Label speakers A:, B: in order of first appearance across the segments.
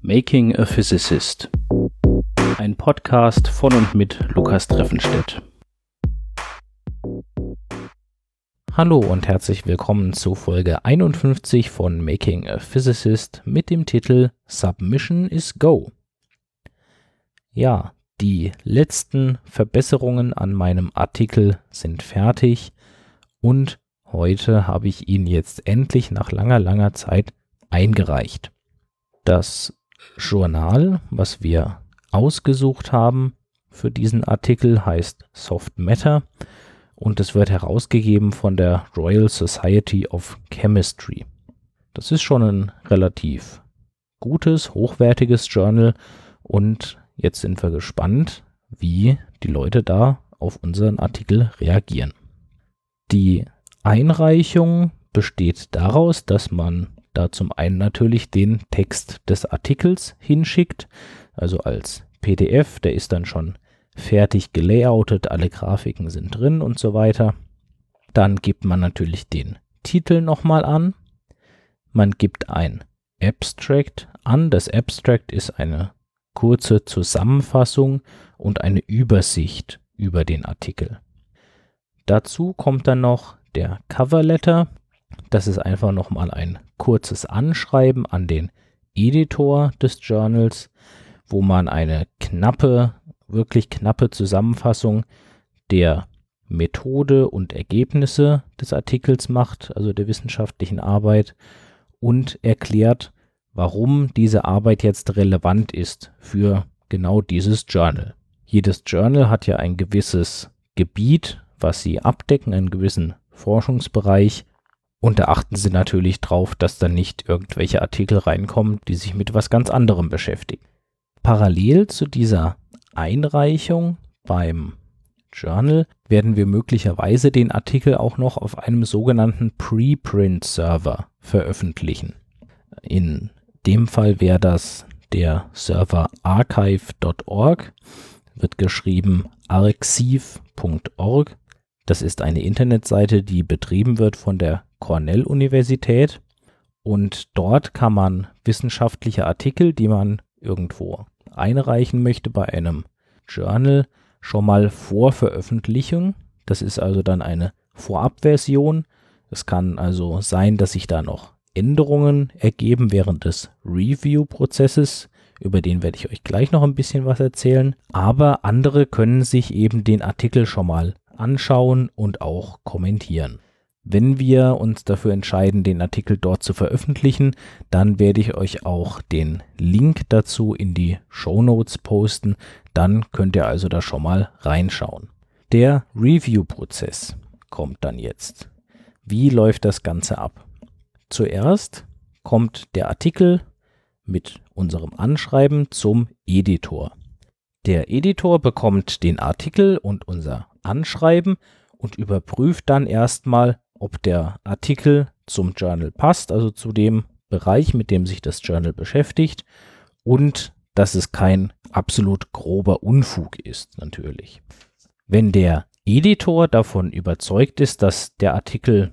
A: Making a Physicist. Ein Podcast von und mit Lukas Treffenstedt. Hallo und herzlich willkommen zu Folge 51 von Making a Physicist mit dem Titel Submission is Go. Ja, die letzten Verbesserungen an meinem Artikel sind fertig und heute habe ich ihn jetzt endlich nach langer, langer Zeit eingereicht. Das Journal, was wir ausgesucht haben für diesen Artikel, heißt Soft Matter und es wird herausgegeben von der Royal Society of Chemistry. Das ist schon ein relativ gutes, hochwertiges Journal und jetzt sind wir gespannt, wie die Leute da auf unseren Artikel reagieren. Die Einreichung besteht daraus, dass man da zum einen natürlich den Text des Artikels hinschickt, also als PDF, der ist dann schon fertig gelayoutet, alle Grafiken sind drin und so weiter. Dann gibt man natürlich den Titel nochmal an. Man gibt ein Abstract an. Das Abstract ist eine kurze Zusammenfassung und eine Übersicht über den Artikel. Dazu kommt dann noch der Cover Letter. Das ist einfach nochmal ein kurzes Anschreiben an den Editor des Journals, wo man eine knappe, wirklich knappe Zusammenfassung der Methode und Ergebnisse des Artikels macht, also der wissenschaftlichen Arbeit, und erklärt, warum diese Arbeit jetzt relevant ist für genau dieses Journal. Jedes Journal hat ja ein gewisses Gebiet, was sie abdecken, einen gewissen Forschungsbereich. Und da achten sie natürlich drauf, dass da nicht irgendwelche Artikel reinkommen, die sich mit was ganz anderem beschäftigen. Parallel zu dieser Einreichung beim Journal werden wir möglicherweise den Artikel auch noch auf einem sogenannten Preprint-Server veröffentlichen. In dem Fall wäre das der Server archive.org, wird geschrieben arxiv.org das ist eine Internetseite, die betrieben wird von der Cornell-Universität. Und dort kann man wissenschaftliche Artikel, die man irgendwo einreichen möchte bei einem Journal, schon mal vor Veröffentlichung. Das ist also dann eine Vorabversion. Es kann also sein, dass sich da noch Änderungen ergeben während des Review-Prozesses. Über den werde ich euch gleich noch ein bisschen was erzählen. Aber andere können sich eben den Artikel schon mal anschauen und auch kommentieren. Wenn wir uns dafür entscheiden, den Artikel dort zu veröffentlichen, dann werde ich euch auch den Link dazu in die Show Notes posten. Dann könnt ihr also da schon mal reinschauen. Der Review-Prozess kommt dann jetzt. Wie läuft das Ganze ab? Zuerst kommt der Artikel mit unserem Anschreiben zum Editor. Der Editor bekommt den Artikel und unser Anschreiben und überprüft dann erstmal, ob der Artikel zum Journal passt, also zu dem Bereich, mit dem sich das Journal beschäftigt und dass es kein absolut grober Unfug ist, natürlich. Wenn der Editor davon überzeugt ist, dass der Artikel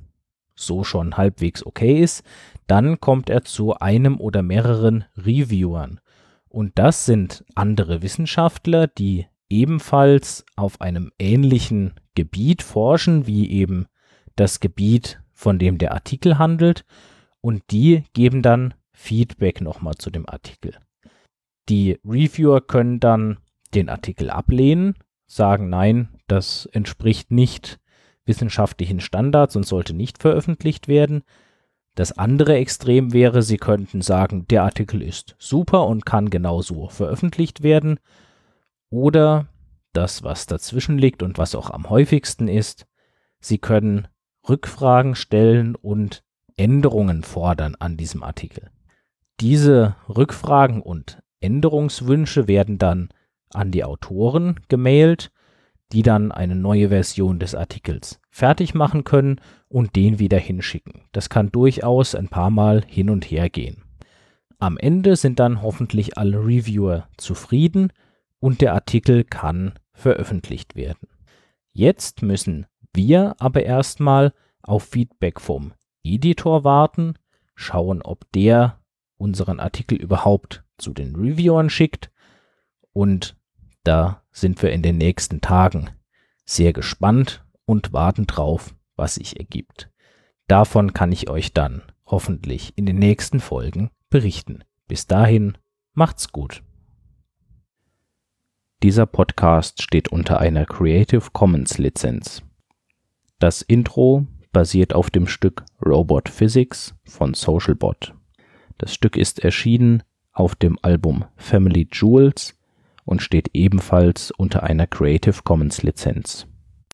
A: so schon halbwegs okay ist, dann kommt er zu einem oder mehreren Reviewern. Und das sind andere Wissenschaftler, die ebenfalls auf einem ähnlichen Gebiet forschen, wie eben das Gebiet, von dem der Artikel handelt. Und die geben dann Feedback nochmal zu dem Artikel. Die Reviewer können dann den Artikel ablehnen, sagen, nein, das entspricht nicht wissenschaftlichen Standards und sollte nicht veröffentlicht werden. Das andere Extrem wäre, sie könnten sagen, der Artikel ist super und kann genauso veröffentlicht werden. Oder das, was dazwischen liegt und was auch am häufigsten ist, Sie können Rückfragen stellen und Änderungen fordern an diesem Artikel. Diese Rückfragen und Änderungswünsche werden dann an die Autoren gemailt, die dann eine neue Version des Artikels fertig machen können und den wieder hinschicken. Das kann durchaus ein paar Mal hin und her gehen. Am Ende sind dann hoffentlich alle Reviewer zufrieden und der Artikel kann veröffentlicht werden. Jetzt müssen wir aber erstmal auf Feedback vom Editor warten, schauen, ob der unseren Artikel überhaupt zu den Reviewern schickt. Und da sind wir in den nächsten Tagen sehr gespannt und warten drauf, was sich ergibt. Davon kann ich euch dann hoffentlich in den nächsten Folgen berichten. Bis dahin, macht's gut. Dieser Podcast steht unter einer Creative Commons Lizenz. Das Intro basiert auf dem Stück Robot Physics von Socialbot. Das Stück ist erschienen auf dem Album Family Jewels und steht ebenfalls unter einer Creative Commons Lizenz